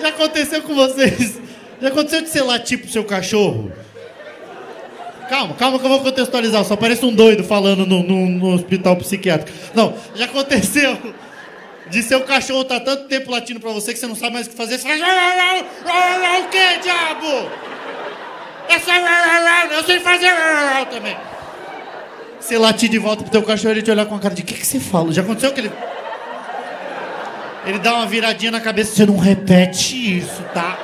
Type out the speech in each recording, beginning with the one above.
Já aconteceu com vocês? Já aconteceu de ser latir pro seu cachorro? Calma, calma que eu vou contextualizar. Só parece um doido falando no, no, no hospital psiquiátrico. Não, já aconteceu de seu cachorro tá tanto tempo latindo pra você que você não sabe mais o que fazer. Você. O que, diabo? É. Eu sei fazer também. Você latir de volta pro teu cachorro e ele te olhar com a cara de: O que, que você fala? Já aconteceu que ele. Ele dá uma viradinha na cabeça, você não repete isso, tá?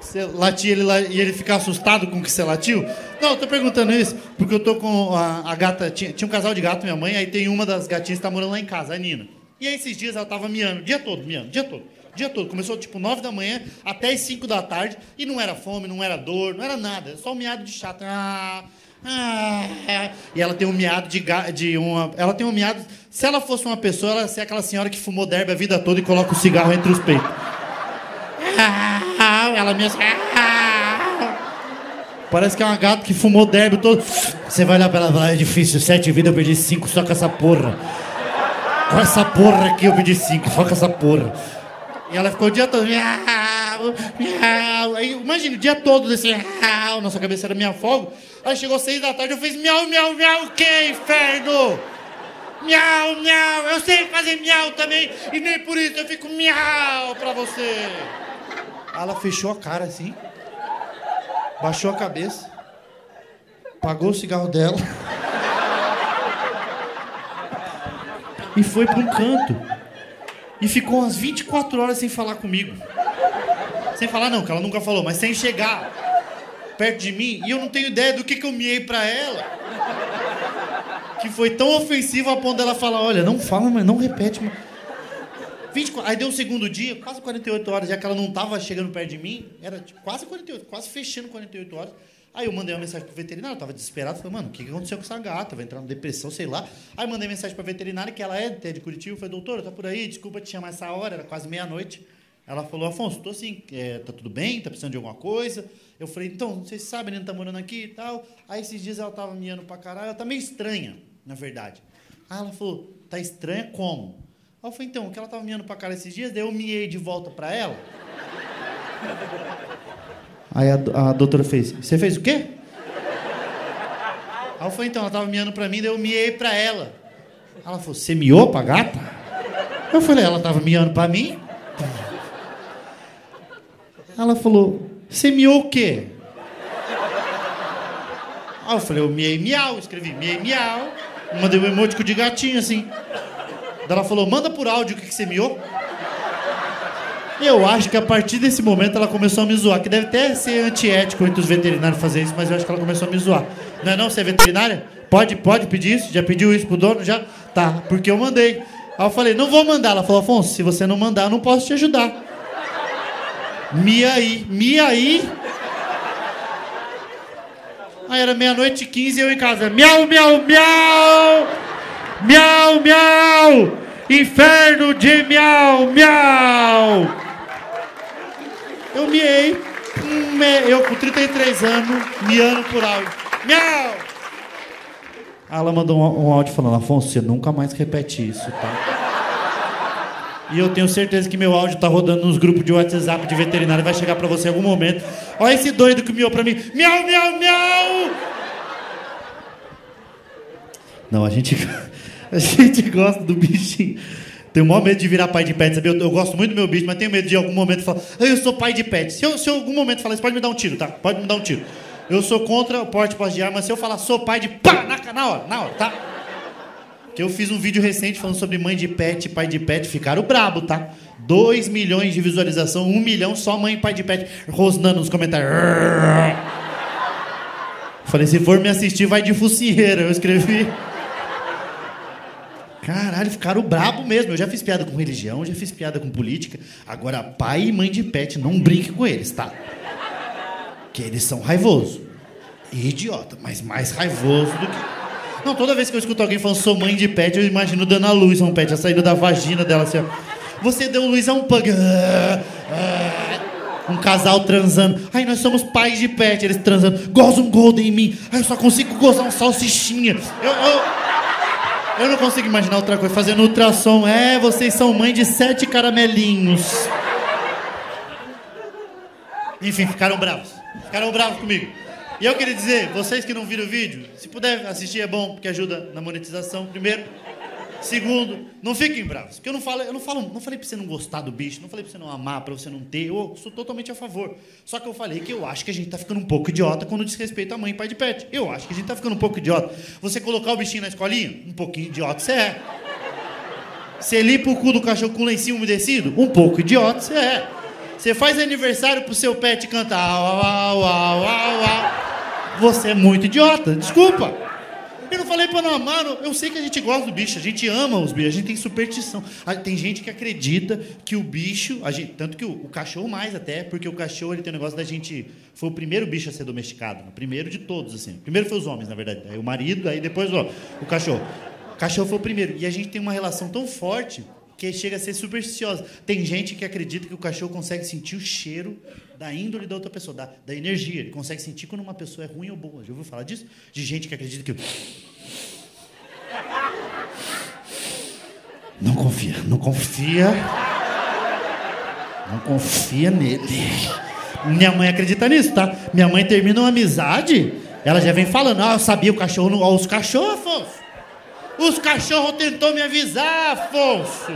Você latir ele lá, e ele ficar assustado com o que você latiu? Não, eu tô perguntando isso porque eu tô com a, a gata. Tinha, tinha, um casal de gato, minha mãe, aí tem uma das gatinhas que tá morando lá em casa, a Nina. E aí esses dias ela tava miando, dia todo, miando, dia todo. Dia todo. Começou tipo 9 da manhã até as 5 da tarde. E não era fome, não era dor, não era nada. Só um miado de chato. Ah, e ela tem um miado de, de uma. Ela tem um miado. Se ela fosse uma pessoa, ela seria aquela senhora que fumou derby a vida toda e coloca o cigarro entre os peitos. Ela me. Parece que é uma gata que fumou derby todo. Você vai olhar pra ela e falar, é difícil, sete vidas eu perdi cinco só com essa porra. Com essa porra aqui eu perdi cinco, só com essa porra. E ela ficou o dia todo. Miau. Aí, imagina, o dia todo desse miau, nossa cabeça era minha fogo. Aí chegou seis da tarde, eu fiz miau, miau, miau, que, inferno? Miau, miau, eu sei fazer miau também, e nem por isso eu fico miau pra você. Ela fechou a cara assim, baixou a cabeça, pagou o cigarro dela e foi para um canto. E ficou umas 24 horas sem falar comigo. Sem falar não, que ela nunca falou, mas sem chegar perto de mim e eu não tenho ideia do que, que eu miei pra ela. Que foi tão ofensivo a ponto dela falar: olha, não fala, mas não repete. Mas... 24, aí deu o segundo dia, quase 48 horas, já que ela não tava chegando perto de mim, era tipo, quase 48, quase fechando 48 horas. Aí eu mandei uma mensagem pro veterinário, eu tava desesperado, falei, mano, o que, que aconteceu com essa gata? Vai entrar em depressão, sei lá. Aí mandei mensagem pra veterinária, que ela é de Curitiba, falei, doutora, tá por aí, desculpa te chamar essa hora, era quase meia-noite. Ela falou, Afonso, tô assim, é, tá tudo bem? Tá precisando de alguma coisa? Eu falei, então, vocês sabem, né? Tá morando aqui e tal. Aí esses dias ela tava me pra caralho, ela tá meio estranha, na verdade. Aí ela falou, tá estranha como? Aí eu falei, então, que ela tava me pra caralho esses dias, daí eu miei de volta pra ela. Aí a, a doutora fez, você fez o quê? Aí eu falei, então, ela tava miando pra mim, daí eu miei pra ela. Ela falou, você miou pra gata? Eu falei, ela tava miando pra mim? Ela falou, você miou o quê? Aí eu falei, eu miei miau, escrevi miei miau, mandei um emótico de gatinho assim. Daí ela falou, manda por áudio o que, que você miou. Eu acho que a partir desse momento ela começou a me zoar, que deve até ser antiético entre os veterinários fazer isso, mas eu acho que ela começou a me zoar. Não é não? Você é veterinária? Pode, pode pedir isso? Já pediu isso pro dono? Já? Tá, porque eu mandei. Aí eu falei, não vou mandar. Ela falou, Afonso, se você não mandar, eu não posso te ajudar. Mi aí, mi aí. Era meia-noite e quinze eu em casa. Miau, miau, miau! Miau, miau! Inferno de miau, miau! Eu miei. Eu com 33 anos, miando por áudio. Miau! Ela mandou um áudio falando, Afonso, você nunca mais repete isso, tá? E eu tenho certeza que meu áudio tá rodando nos grupos de WhatsApp de veterinário vai chegar para você em algum momento. Olha esse doido que miou para mim. Miau, miau, miau! Não, a gente, a gente gosta do bichinho. Tenho o maior medo de virar pai de pet, sabe? Eu, eu, gosto muito do meu bicho, mas tenho medo de em algum momento falar, eu sou pai de pet. Se eu, se eu em algum momento falar isso, pode me dar um tiro, tá? Pode me dar um tiro. Eu sou contra o porte de arma, mas se eu falar sou pai de pá, na, na hora, na hora, tá? Que eu fiz um vídeo recente falando sobre mãe de pet, pai de pet, ficaram brabo, tá? 2 milhões de visualização, 1 um milhão só mãe e pai de pet rosnando nos comentários. Falei, se for me assistir, vai de focinheira. Eu escrevi. Caralho, ficaram brabo mesmo. Eu já fiz piada com religião, já fiz piada com política. Agora, pai e mãe de pet, não brinque com eles, tá? Que eles são raivosos. E idiota, mas mais raivoso do que. Não, toda vez que eu escuto alguém falando sou mãe de pet, eu imagino dando a luz a um pet, a saída da vagina dela assim, ó. Você deu luz a um pug. Ah, ah. Um casal transando. Ai, nós somos pais de pet, eles transando. Goza um golden em mim. Ai, eu só consigo gozar um salsichinha. Eu, eu, eu não consigo imaginar outra coisa. Fazendo ultrassom. É, vocês são mãe de sete caramelinhos. Enfim, ficaram bravos. Ficaram bravos comigo. E eu queria dizer, vocês que não viram o vídeo, se puder assistir é bom, porque ajuda na monetização, primeiro. Segundo, não fiquem bravos. Porque eu não falo, eu não falo, não falei para você não gostar do bicho, não falei para você não amar, para você não ter. Eu sou totalmente a favor. Só que eu falei que eu acho que a gente tá ficando um pouco idiota quando diz respeito a mãe e pai de pet. Eu acho que a gente tá ficando um pouco idiota. Você colocar o bichinho na escolinha, um pouquinho idiota você é. Você limpa o cu do cachorro com lencinho umedecido, um pouco idiota você é. Você faz aniversário pro seu pet cantar au, au, au, au, au. Você é muito idiota, desculpa. Eu não falei pra não amar, eu sei que a gente gosta do bicho, a gente ama os bichos, a gente tem superstição. Tem gente que acredita que o bicho, gente, tanto que o, o, cachorro mais até, porque o cachorro ele tem um negócio da gente. Foi o primeiro bicho a ser domesticado, o primeiro de todos, assim. Primeiro foi os homens, na verdade. Aí o marido, aí depois ó, o cachorro. O cachorro foi o primeiro. E a gente tem uma relação tão forte que chega a ser supersticiosa. Tem gente que acredita que o cachorro consegue sentir o cheiro da índole da outra pessoa, da, da energia. Ele consegue sentir quando uma pessoa é ruim ou boa. Já ouviu falar disso? De gente que acredita que. Não confia, não confia. Não confia nele. Minha mãe acredita nisso, tá? Minha mãe termina uma amizade, ela já vem falando, ah, eu sabia o cachorro, ó, os cachorros, Afonso. Os cachorros tentou me avisar, Afonso.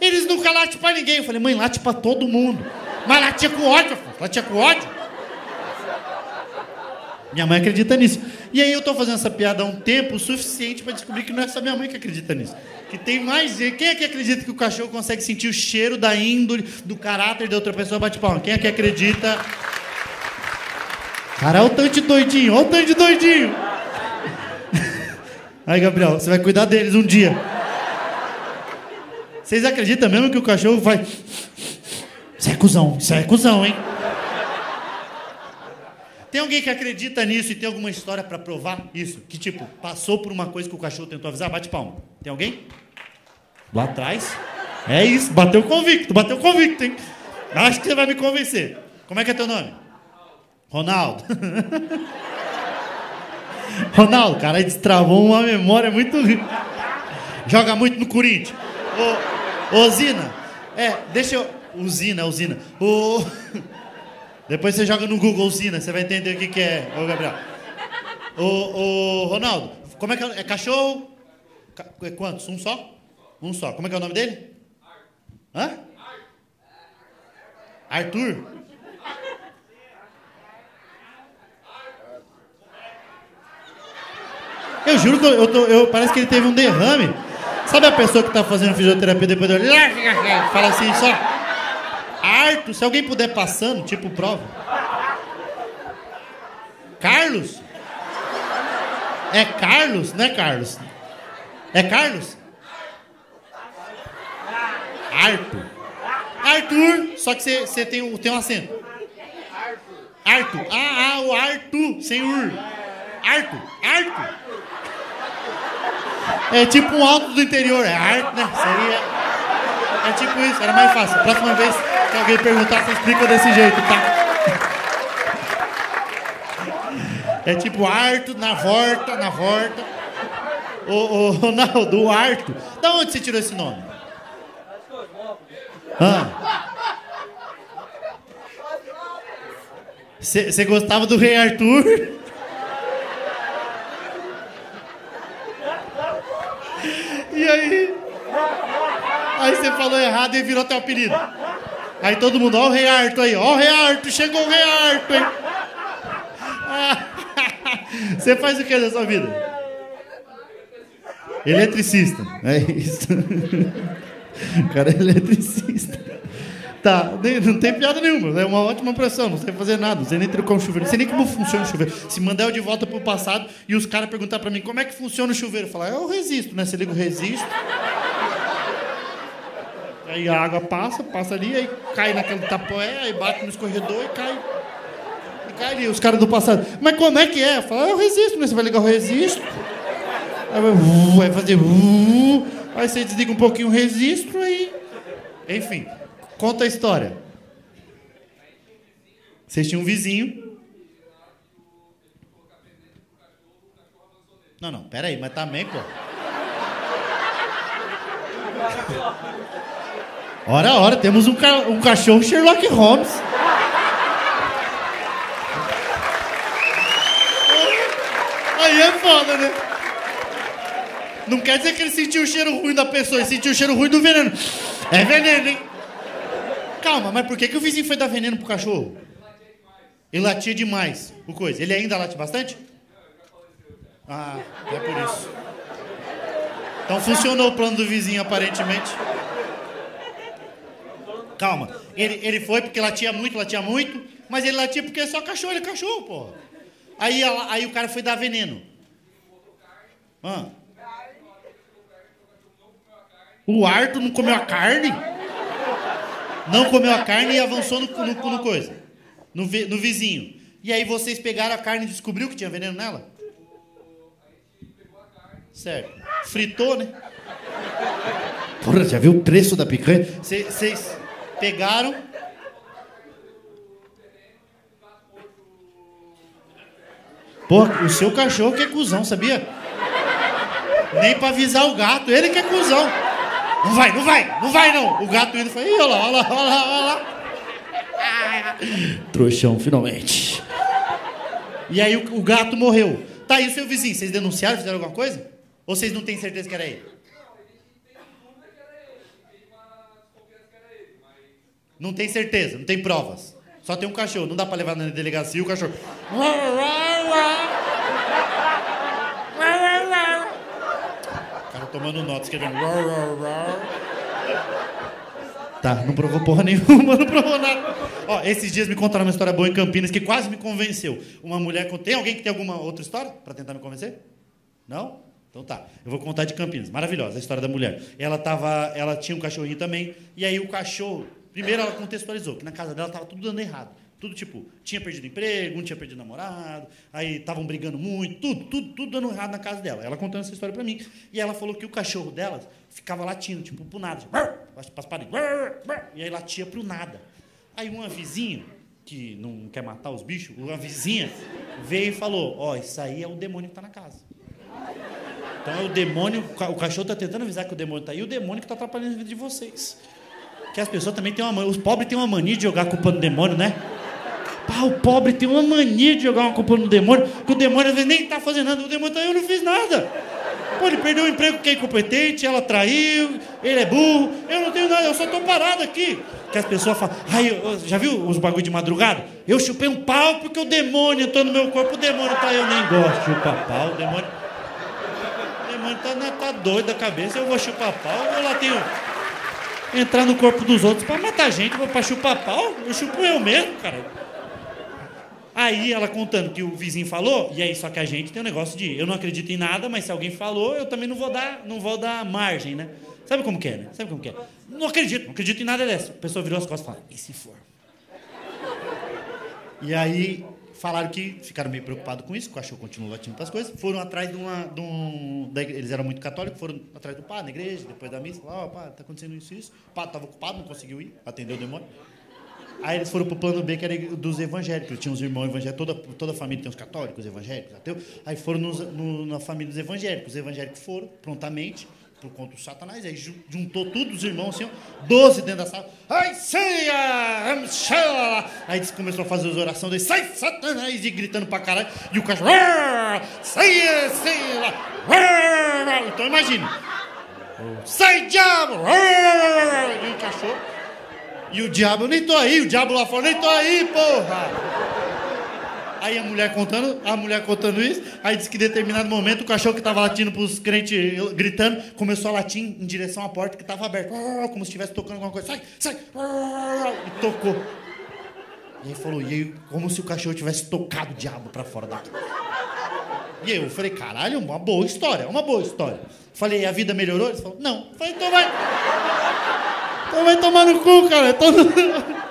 Eles nunca latem pra ninguém. Eu falei, mãe, late pra todo mundo. Mas latia com ódio, Afonso. Latia com ódio. Minha mãe acredita nisso. E aí eu tô fazendo essa piada há um tempo suficiente para descobrir que não é só minha mãe que acredita nisso. Que tem mais gente. Quem é que acredita que o cachorro consegue sentir o cheiro da índole, do caráter de outra pessoa? Bate palma. Quem é que acredita? Cara, olha o tanto de doidinho, olha o tanto de doidinho. Aí, Gabriel, você vai cuidar deles um dia. Vocês acreditam mesmo que o cachorro vai. Isso é cuzão, isso é cuzão, hein? Tem alguém que acredita nisso e tem alguma história para provar isso? Que tipo, passou por uma coisa que o cachorro tentou avisar? Bate palma. Tem alguém? Lá atrás? É isso, bateu convicto, bateu convicto, hein? Acho que você vai me convencer. Como é que é teu nome? Ronaldo. Ronaldo, cara, destravou uma memória muito. Joga muito no Corinthians. Ô, Usina. É, deixa eu. Usina, usina. Ô. Depois você joga no Google usina, você vai entender o que, que é, ô Gabriel. Ô, ô, Ronaldo, como é que é? É cachorro? É quantos? Um só? Um só. Como é que é o nome dele? Hã? Arthur? Juro que eu, tô, eu, parece que ele teve um derrame. Sabe a pessoa que está fazendo fisioterapia depois de fala assim só. Arthur, se alguém puder passando, tipo prova. Carlos? É Carlos, não é Carlos? É Carlos? Arthur. Arthur, só que você tem, tem um acento. Arthur. Ah, ah, o Arthur, sem ur. Arthur, Arthur. É tipo um alto do interior, é arte, né? Seria. É tipo isso, era mais fácil. Próxima vez que alguém perguntar, você explica desse jeito, tá? É tipo Arto, na volta, na volta. Ô, ô, Ronaldo, Arto. Da onde você tirou esse nome? Você gostava do Rei Arthur? E aí? Aí você falou errado e virou teu apelido. Aí todo mundo, ó o Rei aí, ó o Rei chegou o Rei hein? Você faz o que na sua vida? Eletricista, é isso. O cara é eletricista. Tá, não tem piada nenhuma, é uma ótima pressão, não sei fazer nada, não sei nem trocar um chuveiro, não sei nem como funciona o chuveiro. Se mandar eu de volta pro passado e os caras perguntar pra mim como é que funciona o chuveiro, eu falar, eu resisto, né? Você liga o resisto. Aí a água passa, passa ali, aí cai naquele tapoé, aí bate no escorredor e cai. E cai ali, os caras do passado. Mas como é que é? Fala, eu resisto, mas você vai ligar o resisto. Aí vai, uh, vai fazer. Aí você desliga um pouquinho o registro aí. Enfim. Conta a história. Vocês tinham um vizinho. Não, não, pera aí, mas também, pô. Ora, ora, temos um, ca um cachorro Sherlock Holmes. Aí é foda, né? Não quer dizer que ele sentiu o cheiro ruim da pessoa, ele sentiu o cheiro ruim do veneno. É veneno, hein? Calma, mas por que, que o vizinho foi dar veneno pro cachorro? Ele latia demais. O coisa. Ele ainda late bastante? Ah, é por isso. Então funcionou o plano do vizinho, aparentemente. Calma. Ele, ele foi porque latia muito, latia muito, mas ele latia porque é só cachorro, ele é cachorro, porra. Aí, aí o cara foi dar veneno. Ah. O Arthur não comeu a carne? Não comeu a carne e avançou no, no, no coisa. No, no vizinho. E aí vocês pegaram a carne e descobriu que tinha veneno nela? Certo. Fritou, né? Porra, já viu o preço da picanha? Vocês pegaram. Porra, o seu cachorro que é cuzão, sabia? Nem pra avisar o gato, ele que é cuzão. Não vai, não vai, não vai não. O gato indo foi, olha lá, olha lá, olha lá, olha lá. Trouxão, finalmente. E aí o, o gato morreu. Tá aí o seu vizinho, vocês denunciaram, fizeram alguma coisa? Ou vocês não têm certeza que era ele? Não tem certeza, não tem provas. Só tem um cachorro, não dá pra levar na delegacia o cachorro. O cara tomando nota, escrevendo. Tá, não provou porra nenhuma, não provou nada. Ó, esses dias me contaram uma história boa em Campinas que quase me convenceu. Uma mulher. Tem alguém que tem alguma outra história para tentar me convencer? Não? Então tá. Eu vou contar de Campinas. Maravilhosa a história da mulher. Ela tava, ela tinha um cachorrinho também, e aí o cachorro, primeiro ela contextualizou que na casa dela tava tudo dando errado. Tudo tipo, tinha perdido emprego, um tinha perdido namorado, aí estavam brigando muito, tudo, tudo, tudo dando errado na casa dela. Ela contando essa história para mim. E ela falou que o cachorro dela ficava latindo, tipo, pro nada. Tipo, e aí latia pro nada. Aí uma vizinha, que não quer matar os bichos, uma vizinha veio e falou: Ó, oh, isso aí é o demônio que tá na casa. Então é o demônio, o cachorro está tentando avisar que o demônio está aí, o demônio que está atrapalhando a vida de vocês. Que as pessoas também têm uma Os pobres têm uma mania de jogar culpa no demônio, né? Pá, o pobre tem uma mania de jogar uma culpa no demônio, que o demônio às vezes nem está fazendo nada, o demônio aí, eu não fiz nada. Pô, ele perdeu o emprego porque é incompetente, ela traiu, ele é burro, eu não tenho nada, eu só estou parado aqui. Que as pessoas falam, ai, já viu os bagulho de madrugada? Eu chupei um pau porque o demônio entrou no meu corpo, o demônio aí, eu nem gosto de chupar pau, o demônio mãe tá, né, tá doida da cabeça, eu vou chupar pau, eu lá tenho entrar no corpo dos outros para matar gente, para chupar pau, eu chupo eu mesmo, cara. Aí ela contando que o vizinho falou, e aí só que a gente tem um negócio de eu não acredito em nada, mas se alguém falou, eu também não vou dar, não vou dar margem, né? Sabe como que é, né? Sabe como que é? Não acredito, não acredito em nada dessa. A pessoa virou as costas e falou, e se for? E aí falaram que ficaram meio preocupados com isso, que o cachorro continuou latindo para as coisas. Foram atrás de uma. De um, da, eles eram muito católicos, foram atrás do padre na igreja, depois da missa. Falaram: Ó, oh, padre, está acontecendo isso e isso. O padre estava ocupado, não conseguiu ir, atendeu o demônio. Aí eles foram para o plano B, que era dos evangélicos. Tinha uns irmãos evangélicos, toda, toda a família tem uns católicos, evangélicos, ateus. Aí foram nos, no, na família dos evangélicos. Os evangélicos foram, prontamente, por conta do Satanás. Aí juntou todos os irmãos, assim, ó, 12 dentro da sala. Ai, ceia! Aí eles começou a fazer as orações daí, sai, Satanás! E gritando pra caralho. E o cachorro, ceia, ceia! Então imagine. Sai, diabo! E o cachorro. E o diabo, eu nem tô aí, o diabo lá fora, nem tô aí, porra! Aí a mulher contando, a mulher contando isso, aí disse que em determinado momento o cachorro que estava latindo para os crentes, gritando, começou a latir em direção à porta que estava aberta, como se estivesse tocando alguma coisa. Sai, sai! E tocou. E aí falou, e aí, como se o cachorro tivesse tocado o diabo para fora daqui. E aí eu falei, caralho, uma boa história, uma boa história. Falei, a vida melhorou? Ele falou, não. Falei, então vai. Então vai tomar no cu, cara. Todo...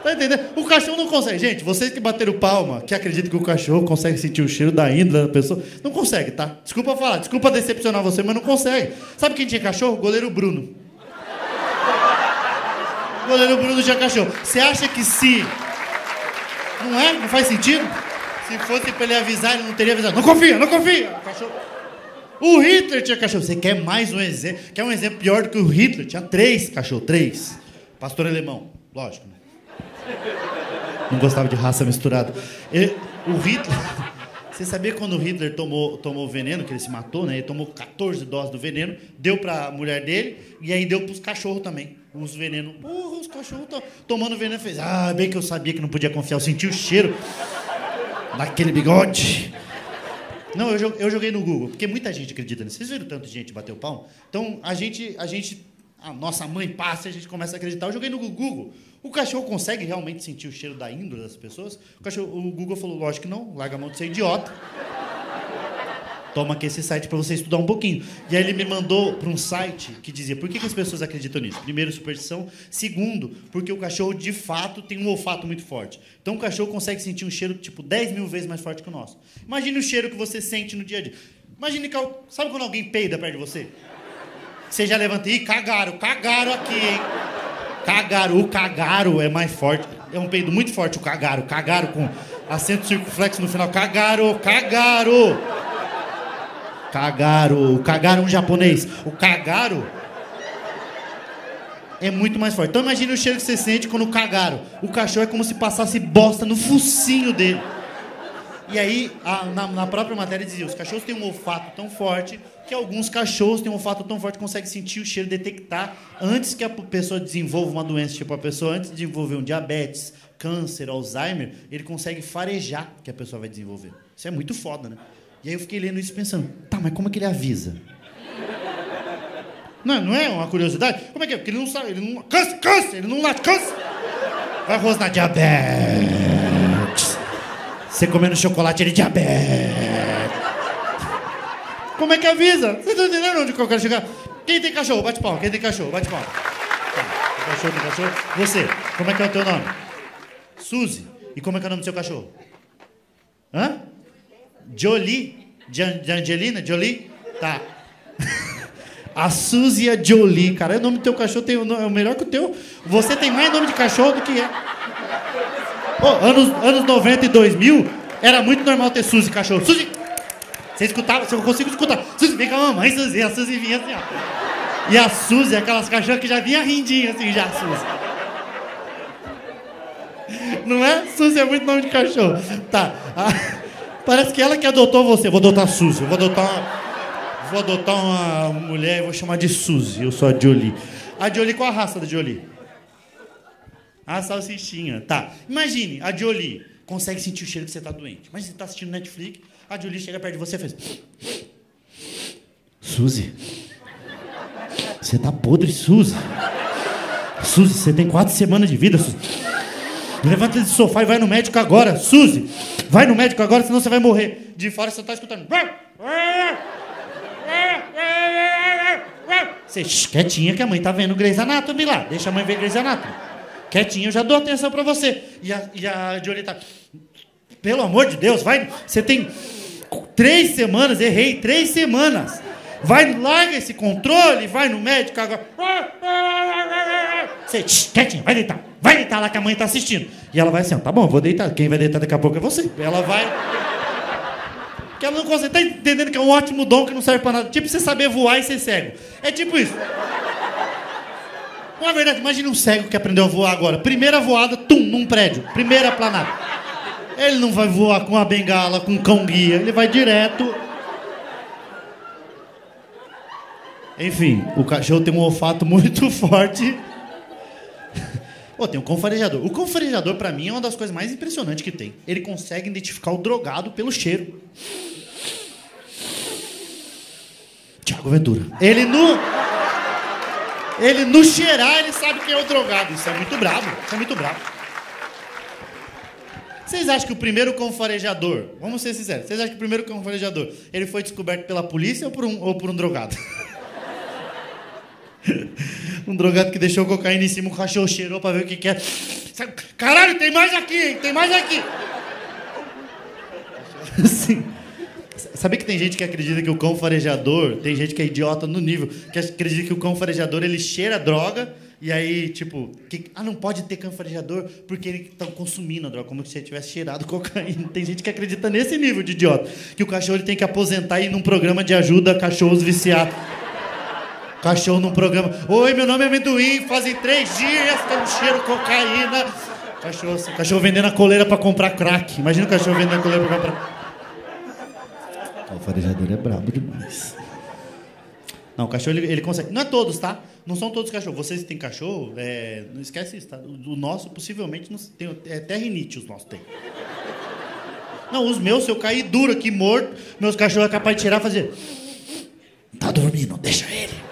Tá entendendo? O cachorro não consegue. Gente, vocês que bateram palma, que acreditam que o cachorro consegue sentir o cheiro da índole da pessoa, não consegue, tá? Desculpa falar, desculpa decepcionar você, mas não consegue. Sabe quem tinha cachorro? Goleiro Bruno. Goleiro Bruno tinha cachorro. Você acha que se. Não é? Não faz sentido? Se fosse pra ele avisar, ele não teria avisado. Não confia, não confia! Cachorro. O Hitler tinha cachorro. Você quer mais um exemplo? Quer um exemplo pior do que o Hitler? Tinha três cachorros, três. Pastor alemão, lógico. Né? Não gostava de raça misturada. O Hitler. Você sabia quando o Hitler tomou, tomou veneno, que ele se matou, né? Ele tomou 14 doses do veneno, deu pra mulher dele e aí deu pros cachorros também. Os venenos. Porra, os cachorros estão tomando veneno. Fez, ah, bem que eu sabia que não podia confiar. Eu senti o cheiro daquele bigode. Não, eu, eu joguei no Google, porque muita gente acredita nisso. Vocês viram tanto de gente bater o pau? Então, a gente, a gente, a nossa mãe passa e a gente começa a acreditar. Eu joguei no Google. O cachorro consegue realmente sentir o cheiro da índole das pessoas? O, cachorro, o Google falou, lógico que não, larga a mão de ser idiota. Toma aqui esse site para você estudar um pouquinho. E aí ele me mandou para um site que dizia por que, que, as pessoas acreditam nisso? Primeiro, superstição. Segundo, porque o cachorro de fato tem um olfato muito forte. Então o cachorro consegue sentir um cheiro tipo 10 mil vezes mais forte que o nosso. Imagine o cheiro que você sente no dia a dia. Imagine. Sabe quando alguém peida perto de você? Você já levanta e cagaram, cagaram aqui, hein? Cagaro, o cagaro é mais forte. É um peido muito forte, o cagaro. Cagaro com acento circunflexo no final. Cagaro, cagaro. Cagaro. O cagaro é um japonês. O cagaro é muito mais forte. Então imagine o cheiro que você sente quando cagaram. O cachorro é como se passasse bosta no focinho dele. E aí, a, na, na, própria matéria dizia, os cachorros têm um olfato tão forte que alguns cachorros têm um olfato tão forte que conseguem sentir o cheiro, detectar antes que a pessoa desenvolva uma doença. Tipo, a pessoa antes de desenvolver um diabetes, câncer, Alzheimer, ele consegue farejar que a pessoa vai desenvolver. Isso é muito foda, né? E aí eu fiquei lendo isso pensando, tá, mas como é que ele avisa? Não, não é uma curiosidade? Como é que é? Porque ele não sabe, ele não... Câncer, câncer, ele não late, câncer! Vai rosnar diabetes. Você comendo chocolate, ele diabetes. Como é que avisa? Vocês estão entendendo onde eu quero chegar? Quem tem cachorro? Bate palma. Quem tem cachorro? Bate palma. Tá. Tem cachorro, tem cachorro. Você, como é que é o teu nome? Suzy. E como é que é o nome do seu cachorro? Hã? Jolie? De, Angelina? Jolie? Tá. A Suzy a Jolie. Cara, o nome do teu cachorro tem, é o melhor que o teu. Você tem mais nome de cachorro do que é. Oh, anos, anos 90 e 2000, era muito normal ter Suzy cachorro. Suzy! Você escutava, você consigo escutar. Suzy, vem com a mamãe, Suzy. A Suzy vinha assim, ó. E a Suzy, aquelas cachorras que já vinha rindinha assim, já, Suzy. Não é? Suzy é muito nome de cachorro. Tá. Parece que ela que adotou você. Vou adotar a Suzy. Vou adotar uma... Vou adotar uma mulher e vou chamar de Suzy. Eu sou a Jolie. A Jolie, qual a raça da Jolie? A salsichinha. Tá. Imagine, a Jolie consegue sentir o cheiro que você está doente. Mas você está assistindo Netflix, a Jolie chega perto de você e faz. Suzy. Você está podre, Suzy. Suzy, você tem quatro semanas de vida, Suzy. Levanta do sofá e vai no médico agora. Suzy, vai no médico agora, senão você vai morrer. De fora você está escutando. Você, quietinha que a mãe tá vendo Grey's Anatomy lá. Deixa a mãe ver Grey's Anatomy. Quietinho, eu já dou atenção para você. E a, e a Jolie tá. Pelo amor de Deus, vai. Você tem três semanas, errei, três semanas. Vai, larga esse controle, vai no médico agora. Você, quietinho, vai deitar. Vai deitar lá que a mãe tá assistindo. E ela vai assim, ó, tá bom, vou deitar. Quem vai deitar daqui a pouco é você. Ela vai. Que ela não consegue. Tá entendendo que é um ótimo dom que não serve pra nada. Tipo você saber voar e ser cego. É tipo isso. Na verdade, imagine um cego que aprendeu a voar agora. Primeira voada, tum, num prédio. Primeira planada. Ele não vai voar com a bengala, com cão guia. Ele vai direto. Enfim, o cachorro tem um olfato muito forte. Pô, tem um cão farejador. O cão farejador, pra mim, é uma das coisas mais impressionantes que tem. Ele consegue identificar o drogado pelo cheiro. Tiago Ventura. Ele não. Ele, no cheirar, ele sabe quem é o drogado. Isso é muito bravo. Isso é muito bravo. Vocês acham que o primeiro cão farejador, vamos ser sinceros, vocês acham que o primeiro cão farejador, ele foi descoberto pela polícia ou por um, ou por um drogado? um drogado que deixou cocaína em cima, o cachorro cheirou pra ver o que, que é. Caralho, tem mais aqui, hein? Tem mais aqui. Sim. Sabia que tem gente que acredita que o cão farejador, tem gente que é idiota no nível, que acredita que o cão farejador ele cheira droga E aí, tipo, que, ah, não pode ter cão farejador porque eles estão consumindo a droga, como se ele tivesse cheirado cocaína. Tem gente que acredita nesse nível de idiota. Que o cachorro ele tem que aposentar e ir num programa de ajuda a cachorros viciados. Cachorro num programa. Oi, meu nome é Amendoim, fazem três dias que eu cheiro cocaína. Cachorro, cachorro vendendo a coleira pra comprar crack. Imagina o cachorro vendendo a coleira pra comprar. O farejador é brabo demais. Não, o cachorro ele, ele, consegue. Não é todos, tá? Não são todos cachorros. Vocês que têm cachorro, é... não esquece isso, tá? O, o nosso possivelmente não tem. É terrinite os nossos tem. Não, os meus, se eu cair duro aqui, morto, meus cachorros é capaz de tirar e fazer. Tá dormindo, deixa ele.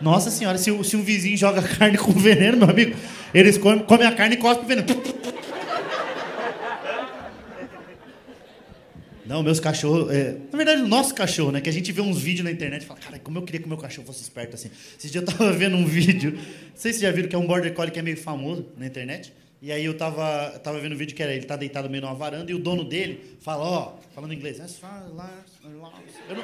Nossa senhora, se, se um vizinho joga carne com veneno, meu amigo, eles comem, comem a carne e cospem veneno. Não, meus cachorros. É... Na verdade, o nosso cachorro, né? Que a gente vê uns vídeos na internet e fala, cara, como eu queria que o meu cachorro fosse esperto assim. Esse dia eu tava vendo um vídeo, não sei se vocês já viram que é um border collie que é meio famoso na internet. E aí eu tava, tava vendo um vídeo que era ele tá deitado meio numa varanda e o dono dele fala, ó, falando inglês. Eu não,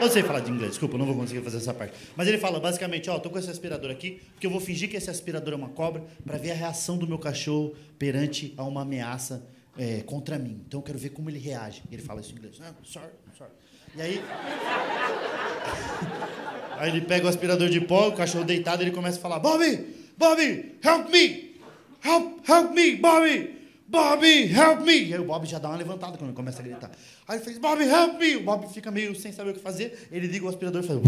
eu sei falar de inglês, desculpa, eu não vou conseguir fazer essa parte. Mas ele fala basicamente, ó, tô com esse aspirador aqui, porque eu vou fingir que esse aspirador é uma cobra para ver a reação do meu cachorro perante a uma ameaça é, contra mim. Então eu quero ver como ele reage. Ele fala isso em inglês. Ah, sorry, sorry. E aí. aí ele pega o aspirador de pó, o cachorro deitado, ele começa a falar: Bobby, Bobby, help me! Help, help me, Bobby! Bobby, help me! E aí o Bob já dá uma levantada quando ele começa a gritar. Aí ele faz, Bobby, help me! O Bob fica meio sem saber o que fazer. Ele liga o aspirador e faz.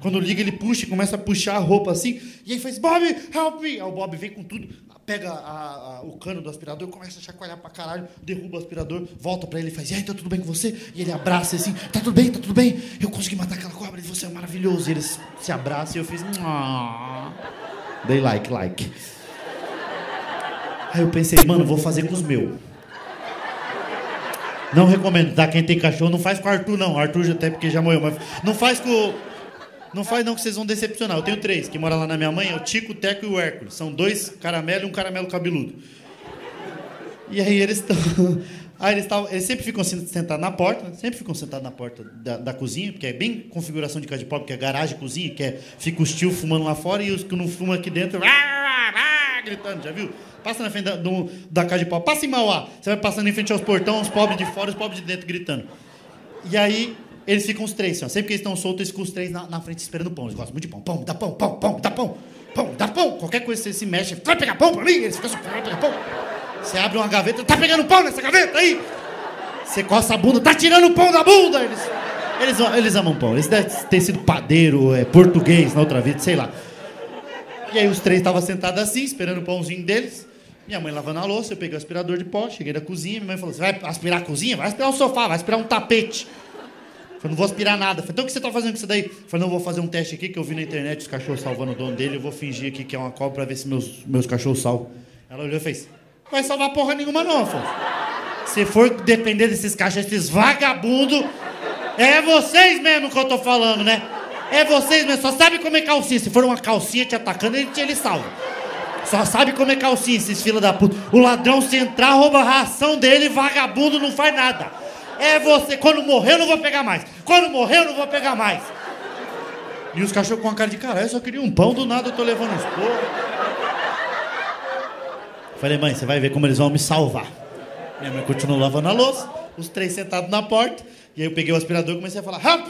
Quando liga, ele puxa e começa a puxar a roupa assim. E aí faz, Bobby, help me! Aí o Bob vem com tudo, pega a, a, o cano do aspirador, começa a chacoalhar pra caralho, derruba o aspirador, volta pra ele e faz, e aí, tá tudo bem com você? E ele abraça assim, tá tudo bem, tá tudo bem, eu consegui matar aquela cobra, você é maravilhoso. E eles se abraçam e eu fiz. Dei like, like. Aí eu pensei, mano, vou fazer com os meus. Não recomendo, tá? Quem tem cachorro, não faz com o Arthur, não. Arthur já até porque já morreu, mas não faz com não faz não que vocês vão decepcionar. Eu tenho três, que moram lá na minha mãe, é o Tico, o Teco e o Hércules. São dois caramelo e um caramelo cabeludo. E aí eles estão... Aí eles, tavam, eles sempre ficam sentados na porta, sempre ficam sentados na porta da, da, cozinha, porque é bem configuração de casa de pobre, que é garagem, cozinha, que é, fica os tios fumando lá fora e os que não fumam aqui dentro, gritando, já viu? Passa na frente da, do, da casa de pobre, passa em Mauá, você vai passando em frente aos portões, os pobres de fora os pobres de dentro gritando. E aí eles ficam os três, sempre que eles estão soltos, eles ficam os três na, na frente esperando pão. Eles gostam muito de pão. Pão, dá pão, pão, pão, dá pão. Pão, dá pão. Qualquer coisa você se mexe, vai pegar pão pra mim? Eles ficam assim, vai pegar pão. Você abre uma gaveta, tá pegando pão nessa gaveta aí? Você coça a bunda, tá tirando pão da bunda! Eles, eles, eles amam pão. Eles devem ter sido padeiro, é, português na outra vida, sei lá. E aí os três estavam sentados assim, esperando o pãozinho deles. Minha mãe lavando a louça, eu peguei o aspirador de pó, cheguei na cozinha, minha mãe falou: Você vai aspirar a cozinha? Vai aspirar o sofá, vai aspirar um tapete. Falei, não vou aspirar nada. Falei, então o que você está fazendo com isso daí? Falei, não, vou fazer um teste aqui que eu vi na internet os cachorros salvando o dono dele. Eu vou fingir aqui que é uma cobra para ver se meus, meus cachorros salvam. Ela olhou e fez, vai salvar porra nenhuma não, Afonso. Se for depender desses cachorros, esses vagabundos, é vocês mesmo que eu tô falando, né? É vocês mesmo, só sabe comer calcinha. Se for uma calcinha te atacando, ele, ele salva. Só sabe comer calcinha, esses fila da puta. O ladrão, se entrar, rouba a ração dele, vagabundo não faz nada. É você. Quando morrer, eu não vou pegar mais. Quando morrer, eu não vou pegar mais. E os cachorros com a cara de caralho, eu só queria um pão, do nada eu tô levando uns porros. Falei, mãe, você vai ver como eles vão me salvar. Minha mãe continuou lavando a louça, os três sentados na porta, e aí eu peguei o aspirador e comecei a falar, help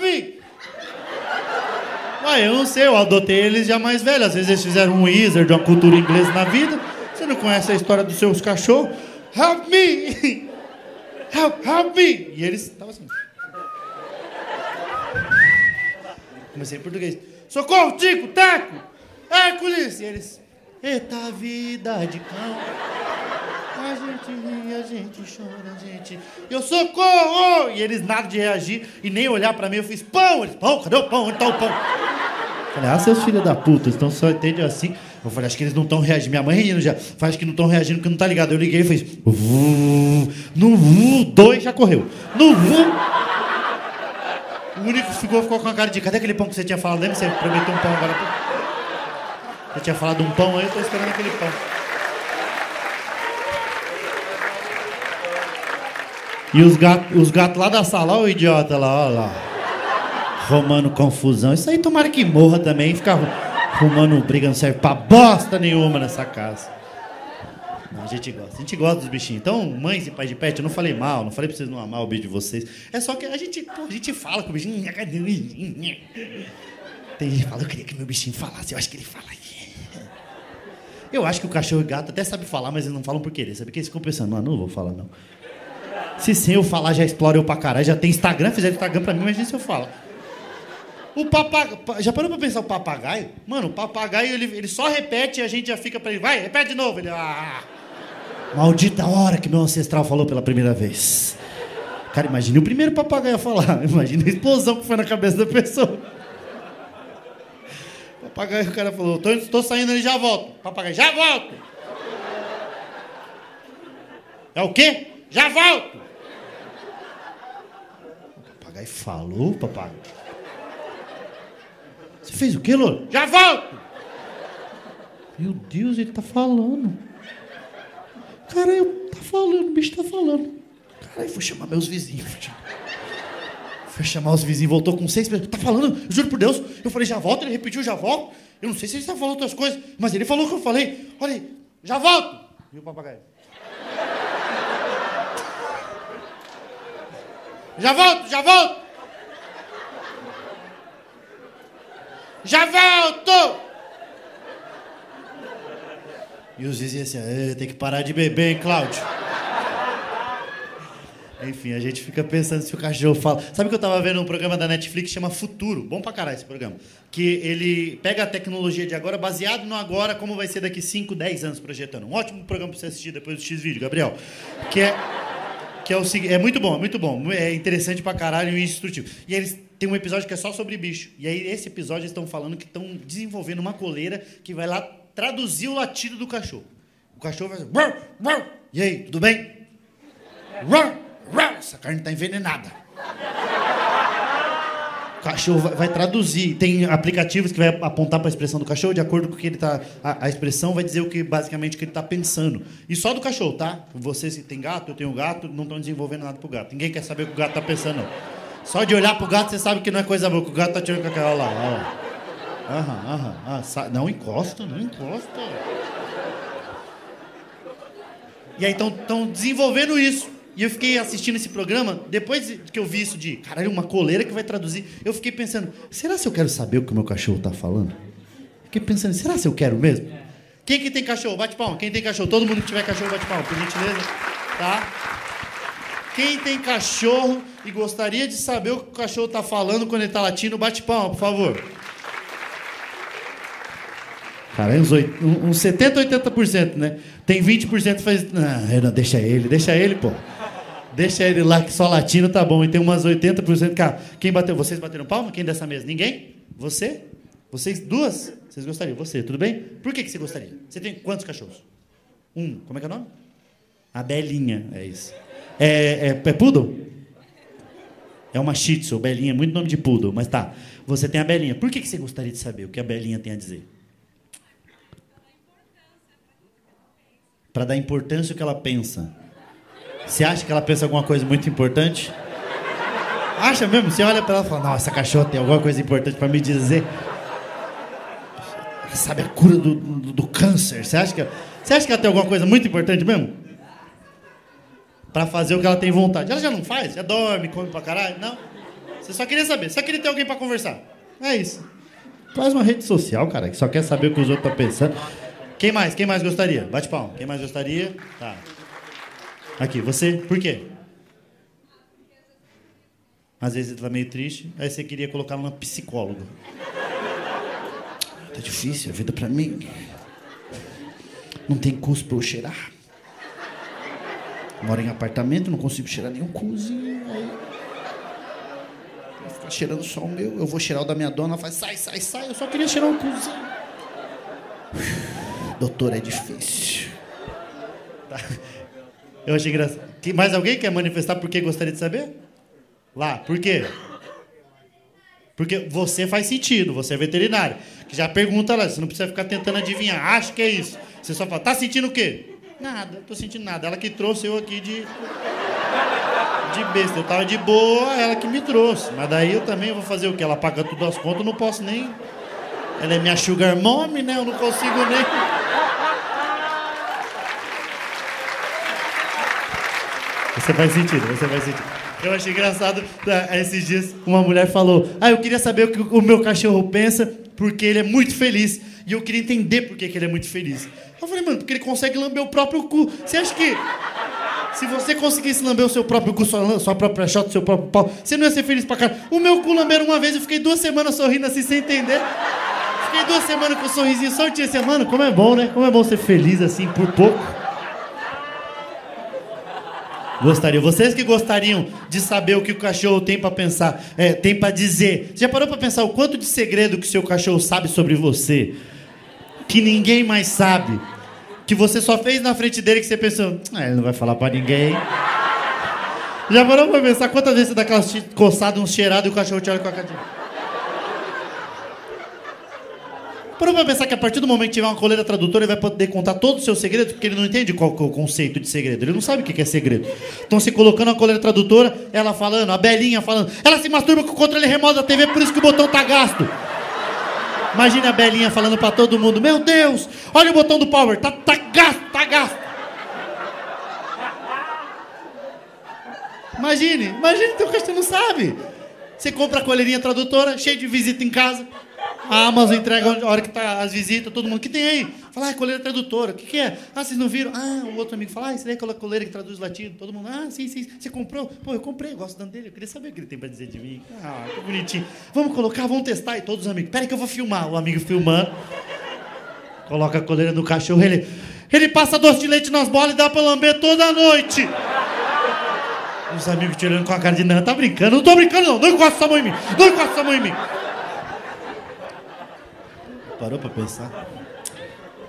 Ué, eu não sei, eu adotei eles já mais velhos. Às vezes eles fizeram um wizard, uma cultura inglesa na vida. Você não conhece a história dos seus cachorros? Help me! help, help me! E eles estavam assim. Comecei em português. Socorro, Tico, Teco! Hércules! E eles. Eita vida de cão. A gente ri, a gente chora, a gente. Eu socorro! E eles nada de reagir e nem olhar pra mim. Eu fiz pão! Eles, pão, cadê o pão? Onde tá o pão? Falei, ah, seus filhos da puta, então só entende assim. Eu falei, acho que eles não estão reagindo. Minha mãe rindo já. Faz que não estão reagindo porque não tá ligado. Eu liguei e fez. No vu, dois já correu. No vu. O único que ficou, ficou com a cara de. Cadê aquele pão que você tinha falado? Lembra? Você prometeu um pão agora. Você tinha falado um pão aí, eu tô esperando aquele pão. E os gatos os gatos lá da sala, olha o idiota lá, olha lá. Romano confusão. Isso aí tomara que morra também. Fica Rumando briga não serve pra bosta nenhuma nessa casa. Não, a gente gosta. A gente gosta dos bichinhos. Então, mães e pais de pet, eu não falei mal, não falei pra vocês não amar o bicho de vocês. É só que a gente, pô, a gente fala com o bichinho. Tem gente que fala, eu queria que meu bichinho falasse, eu acho que ele fala. Eu acho que o cachorro e o gato até sabe falar, mas eles não falam por querer. Sabe que eles ficam pensando, mano, não vou falar não. Se sem eu falar já explora eu pra caralho, já tem Instagram, fizeram Instagram pra mim, imagina se eu falo. O papagaio. Já parou pra pensar o papagaio? Mano, o papagaio ele, ele só repete e a gente já fica pra ele. Vai, repete de novo. Ele. Ah. Maldita hora que meu ancestral falou pela primeira vez. Cara, imagine o primeiro papagaio a falar. Imagina a explosão que foi na cabeça da pessoa. Papagaio, o cara falou: tô, tô saindo ali, já volto. Papagaio, já volto. É o quê? Já volto. Papagaio falou, papagaio. Você fez o quê, Louro? Já volto! Meu Deus, ele tá falando. Cara, eu tá falando, o bicho tá falando. Cara, eu vou chamar meus vizinhos. Foi chamar os vizinhos, voltou com seis pessoas. Tá falando? Juro por Deus. Eu falei, já volto, ele repetiu, já volto. Eu não sei se ele está falando outras coisas, mas ele falou o que eu falei. Olha aí, já volto. E o papagaio? Já volto, já volto. Já volto! E os vizinhos assim, tem que parar de beber, hein, Cláudio? Enfim, a gente fica pensando se o cachorro fala. Sabe que eu tava vendo um programa da Netflix chama Futuro? Bom pra caralho esse programa. Que ele pega a tecnologia de agora, baseado no agora, como vai ser daqui 5, 10 anos projetando. Um ótimo programa pra você assistir depois do X-Vídeo, Gabriel. Que é, que é o. É muito bom, muito bom. É interessante pra caralho e instrutivo. E eles tem um episódio que é só sobre bicho. E aí, esse episódio, eles estão falando que estão desenvolvendo uma coleira que vai lá traduzir o latido do cachorro. O cachorro vai dizer, e aí, tudo bem? Essa carne está envenenada. Cachorro vai, vai, traduzir. Tem aplicativos que vai apontar para a expressão do cachorro, de acordo com o que ele está. A, a, expressão vai dizer o que basicamente o que ele está pensando. E só do cachorro, tá? Você se tem gato, eu tenho gato, não estão desenvolvendo nada pro gato. Ninguém quer saber o que o gato está pensando, não. Só de olhar pro gato você sabe que não é coisa boa, o gato tá tirando com aquela lá. Ó. Aham, aham. Ah, não encosta, não encosta. E aí estão desenvolvendo isso. E eu fiquei assistindo esse programa, depois que eu vi isso de, caralho, uma coleira que vai traduzir, eu fiquei pensando, será se eu quero saber o que o meu cachorro tá falando? Fiquei pensando, será se eu quero mesmo? Quem que tem cachorro? Bate palma. Quem tem cachorro? Todo mundo que tiver cachorro, bate palma, por gentileza. Tá? Quem tem cachorro e gostaria de saber o que o cachorro está falando quando ele está latindo, bate palma, por favor. Cara, uns, 8, uns 70, 80%, né? Tem 20% que faz. Não, deixa ele, deixa ele, pô. Deixa ele lá que só latino tá bom. E tem umas 80%. Cara, quem bateu? Vocês bateram palma? Quem dessa mesa? Ninguém? Você? Vocês duas? Vocês gostariam? Você, tudo bem? Por que, que você gostaria? Você tem quantos cachorros? Um. Como é que é o nome? A Belinha, é isso. É, é, é poodle? É uma shih tzu, Belinha, muito nome de poodle, mas tá. Você tem a Belinha. Por que, que você gostaria de saber o que a Belinha tem a dizer? Para dar importância ao que ela pensa. Você acha que ela pensa alguma coisa muito importante? Acha mesmo? Você olha para ela e fala: Não, essa cachorra tem alguma coisa importante para me dizer. Sabe a cura do, do, do, câncer? Você acha, que, você acha que ela tem alguma coisa muito importante mesmo? para fazer o que ela tem vontade. Ela já não faz? Já dorme, come pra caralho? Não. Você só queria saber, só queria ter alguém para conversar. É isso. Faz uma rede social, cara, que só quer saber o que os outros estão pensando. Quem mais? Quem mais gostaria? Bate palma. Quem mais gostaria? Tá. Aqui, você, por quê? Às vezes você tá meio triste, aí você queria colocar uma psicóloga. Tá difícil a vida para mim. Não tem custo para eu cheirar. Moro em apartamento, não consigo cheirar nenhum cozinho. Aí. Vai ficar cheirando só o meu. Eu vou cheirar o da minha dona, ela faz, sai, sai, sai. Eu só queria cheirar um cozinho. Doutor, é difícil. Tá. Eu achei engraçado. Mais alguém quer manifestar por que gostaria de saber? Lá, por quê? Porque você faz sentido, você é veterinário. Que já pergunta lá, você não precisa ficar tentando adivinhar. Acho que é isso. Você só fala, tá sentindo o quê? Nada, tô sentindo nada. Ela que trouxe eu aqui de. De besta. Eu tava de boa, ela que me trouxe. Mas daí eu também vou fazer o quê? Ela paga tudo as contas, eu não posso nem Ela é minha sugar mommy, né? Eu não consigo nem. Você faz sentido, você faz sentido. Eu achei engraçado, tá, esses dias, uma mulher falou: Ah, eu queria saber o que o meu cachorro pensa, porque ele é muito feliz. E eu queria entender por que, que ele é muito feliz. Eu falei, mano, porque ele consegue lamber o próprio cu. Você acha que se você conseguisse lamber o seu próprio cu, sua, sua própria chota, seu próprio pau, você não ia ser feliz pra caralho? O meu cu lamberam uma vez, eu fiquei duas semanas sorrindo assim sem entender. Fiquei duas semanas com um sorrisinho soltinho assim, mano, como é bom, né? Como é bom ser feliz assim por pouco. Gostaria. Vocês que gostariam de saber o que o cachorro tem para pensar, é, tem para dizer. Você já parou para pensar o quanto de segredo que seu cachorro sabe sobre você? Que ninguém mais sabe. Que você só fez na frente dele que você pensou, ah, ele não vai falar para ninguém. Já parou pra pensar quantas vezes você dá aquela coçada, um cheirado e o cachorro te olha com a cara Parou pra pensar que a partir do momento que tiver uma coleira tradutora, ele vai poder contar todos os seus segredos, porque ele não entende qual é o conceito de segredo. Ele não sabe o que é segredo. Então, se colocando uma coleira tradutora, ela falando, a Belinha falando, ela se masturba com o controle remoto da TV, por isso que o botão tá gasto. Imagina a Belinha falando para todo mundo: Meu Deus, olha o botão do power, tá, tá gasto, tá gasto. Imagine, imagine, teu cachorro não sabe. Você compra a coleirinha tradutora, cheio de visita em casa. A Amazon entrega a hora que tá as visitas, todo mundo. que tem aí? Fala, ah, é coleira tradutora. O que, que é? Ah, vocês não viram? Ah, o outro amigo fala, ah, isso daí é aquela coleira que traduz latido. Todo mundo, ah, sim, sim. Você comprou? Pô, eu comprei, eu gosto tanto dele. Eu queria saber o que ele tem pra dizer de mim. Ah, que bonitinho. Vamos colocar, vamos testar. E todos os amigos, peraí que eu vou filmar. O amigo filmando. Coloca a coleira no cachorro, ele. Ele passa doce de leite nas bolas e dá pra lamber toda noite. Os amigos tirando com a cara de não, tá brincando? Não tô brincando, não. Não encosta essa mão em mim. Não encosta essa mão em mim. Parou pra pensar?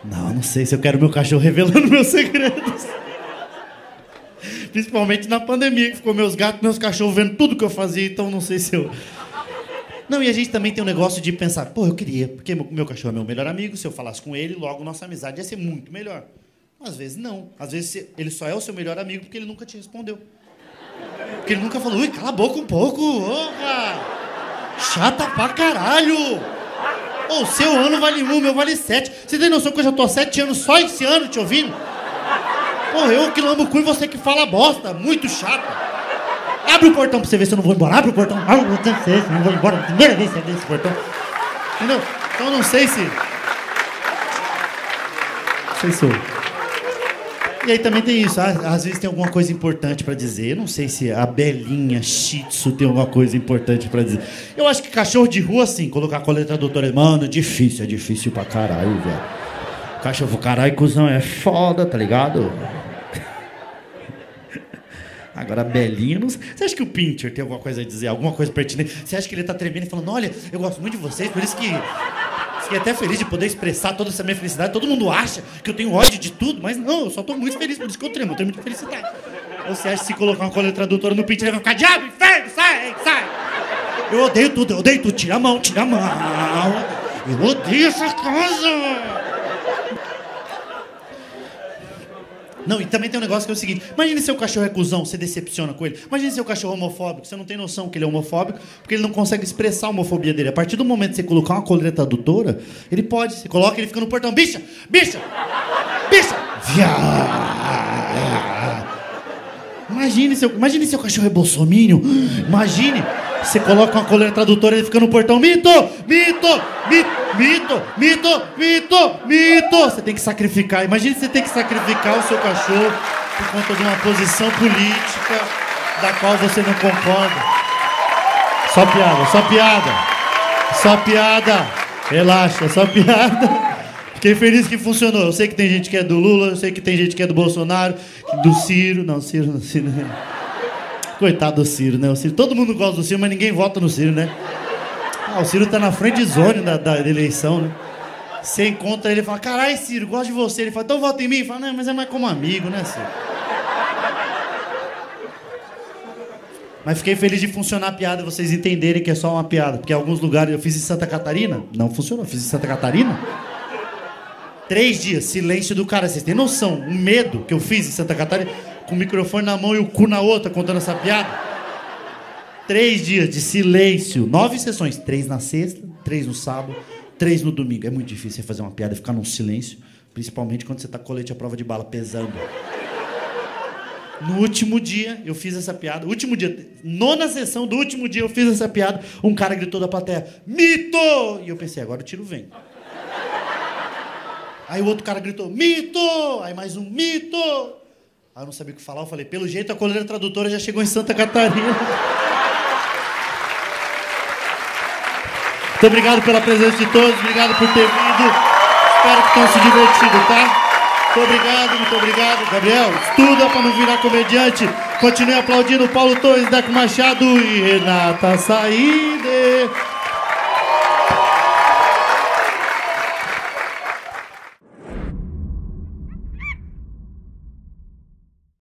Não, não sei se eu quero meu cachorro revelando meus segredos. Principalmente na pandemia, que ficou meus gatos, meus cachorros vendo tudo que eu fazia, então não sei se eu. Não, e a gente também tem um negócio de pensar, pô, eu queria, porque meu cachorro é meu melhor amigo, se eu falasse com ele, logo nossa amizade ia ser muito melhor. Às vezes não. Às vezes ele só é o seu melhor amigo porque ele nunca te respondeu. Porque ele nunca falou, ui, cala a boca um pouco, orra! Chata pra caralho! O seu ano vale um, meu vale sete. Você tem noção que eu já tô sete anos só esse ano te ouvindo? Porra, eu que lambo cu e você que fala bosta. Muito chato. Abre o portão pra você ver se eu não vou embora. Abre o portão. Abre o portão pra você ver se eu não vou embora. Primeira vez que você abre esse portão. Entendeu? Então eu não sei se... Não sei se eu... E aí também tem isso, às vezes tem alguma coisa importante para dizer. Eu não sei se a Belinha Shih Tzu tem alguma coisa importante para dizer. Eu acho que cachorro de rua, assim, colocar a coleta doutora, mano, difícil, é difícil pra caralho, velho. Cachorro, caralho, cuzão, é foda, tá ligado? Agora, Belinha, não... você acha que o Pinter tem alguma coisa a dizer, alguma coisa pertinente? Você acha que ele tá tremendo e falando, olha, eu gosto muito de vocês, por isso que Fiquei até feliz de poder expressar toda essa minha felicidade. Todo mundo acha que eu tenho ódio de tudo, mas não, eu só estou muito feliz, por isso que eu tremo, eu tenho muita felicidade. Você acha que se colocar uma coisa tradutora no pinto, ele vai ficar diabo, inferno, sai, sai! Eu odeio tudo, eu odeio tudo, tira a mão, tira a mão. Eu odeio essa coisa. Não, e também tem um negócio que é o seguinte: imagine seu cachorro é cuzão, você decepciona com ele. Imagine seu cachorro homofóbico, você não tem noção que ele é homofóbico, porque ele não consegue expressar a homofobia dele. A partir do momento que você colocar uma coleira tradutora, ele pode. Você coloca ele fica no portão: bicha, bicha, bicha, Imagine seu, imagine seu cachorro é bolsomínio. Imagine. Você coloca uma coleira tradutora e ele fica no portão. Mito! Mito! Mito! Mito! Mito! Mito! Mito! Você tem que sacrificar. Imagine você tem que sacrificar o seu cachorro por conta de uma posição política da qual você não concorda. Só piada, só piada. Só piada. Relaxa, só piada. Fiquei feliz que funcionou. Eu sei que tem gente que é do Lula, eu sei que tem gente que é do Bolsonaro, do Ciro. Não, Ciro, não, Ciro. Não. Coitado do Ciro, né? O Ciro, todo mundo gosta do Ciro, mas ninguém vota no Ciro, né? Ah, o Ciro tá na frente de zone da, da eleição, né? Você encontra ele e fala, caralho, Ciro, gosto de você. Ele fala, então vota em mim. Ele fala, não, mas é mais como amigo, né, Ciro? Mas fiquei feliz de funcionar a piada, vocês entenderem que é só uma piada. Porque em alguns lugares eu fiz em Santa Catarina, não funcionou, fiz em Santa Catarina. Três dias, silêncio do cara. Vocês têm noção? O medo que eu fiz em Santa Catarina com o microfone na mão e o cu na outra, contando essa piada. Três dias de silêncio, nove sessões, três na sexta, três no sábado, Três no domingo. É muito difícil você fazer uma piada e ficar num silêncio, principalmente quando você tá colete à prova de bala pesando. No último dia, eu fiz essa piada. Último dia, nona sessão do último dia, eu fiz essa piada. Um cara gritou da plateia: Mito! E eu pensei, agora o tiro vem. Aí o outro cara gritou: Mito! Aí mais um: Mito! Aí eu não sabia o que falar. Eu falei: pelo jeito a coleira tradutora já chegou em Santa Catarina. Muito obrigado pela presença de todos, obrigado por ter vindo. Espero que tenham se divertido, tá? Muito obrigado, muito obrigado. Gabriel, estuda para não virar comediante. Continue aplaudindo Paulo Torres, Deco Machado e Renata Saíde.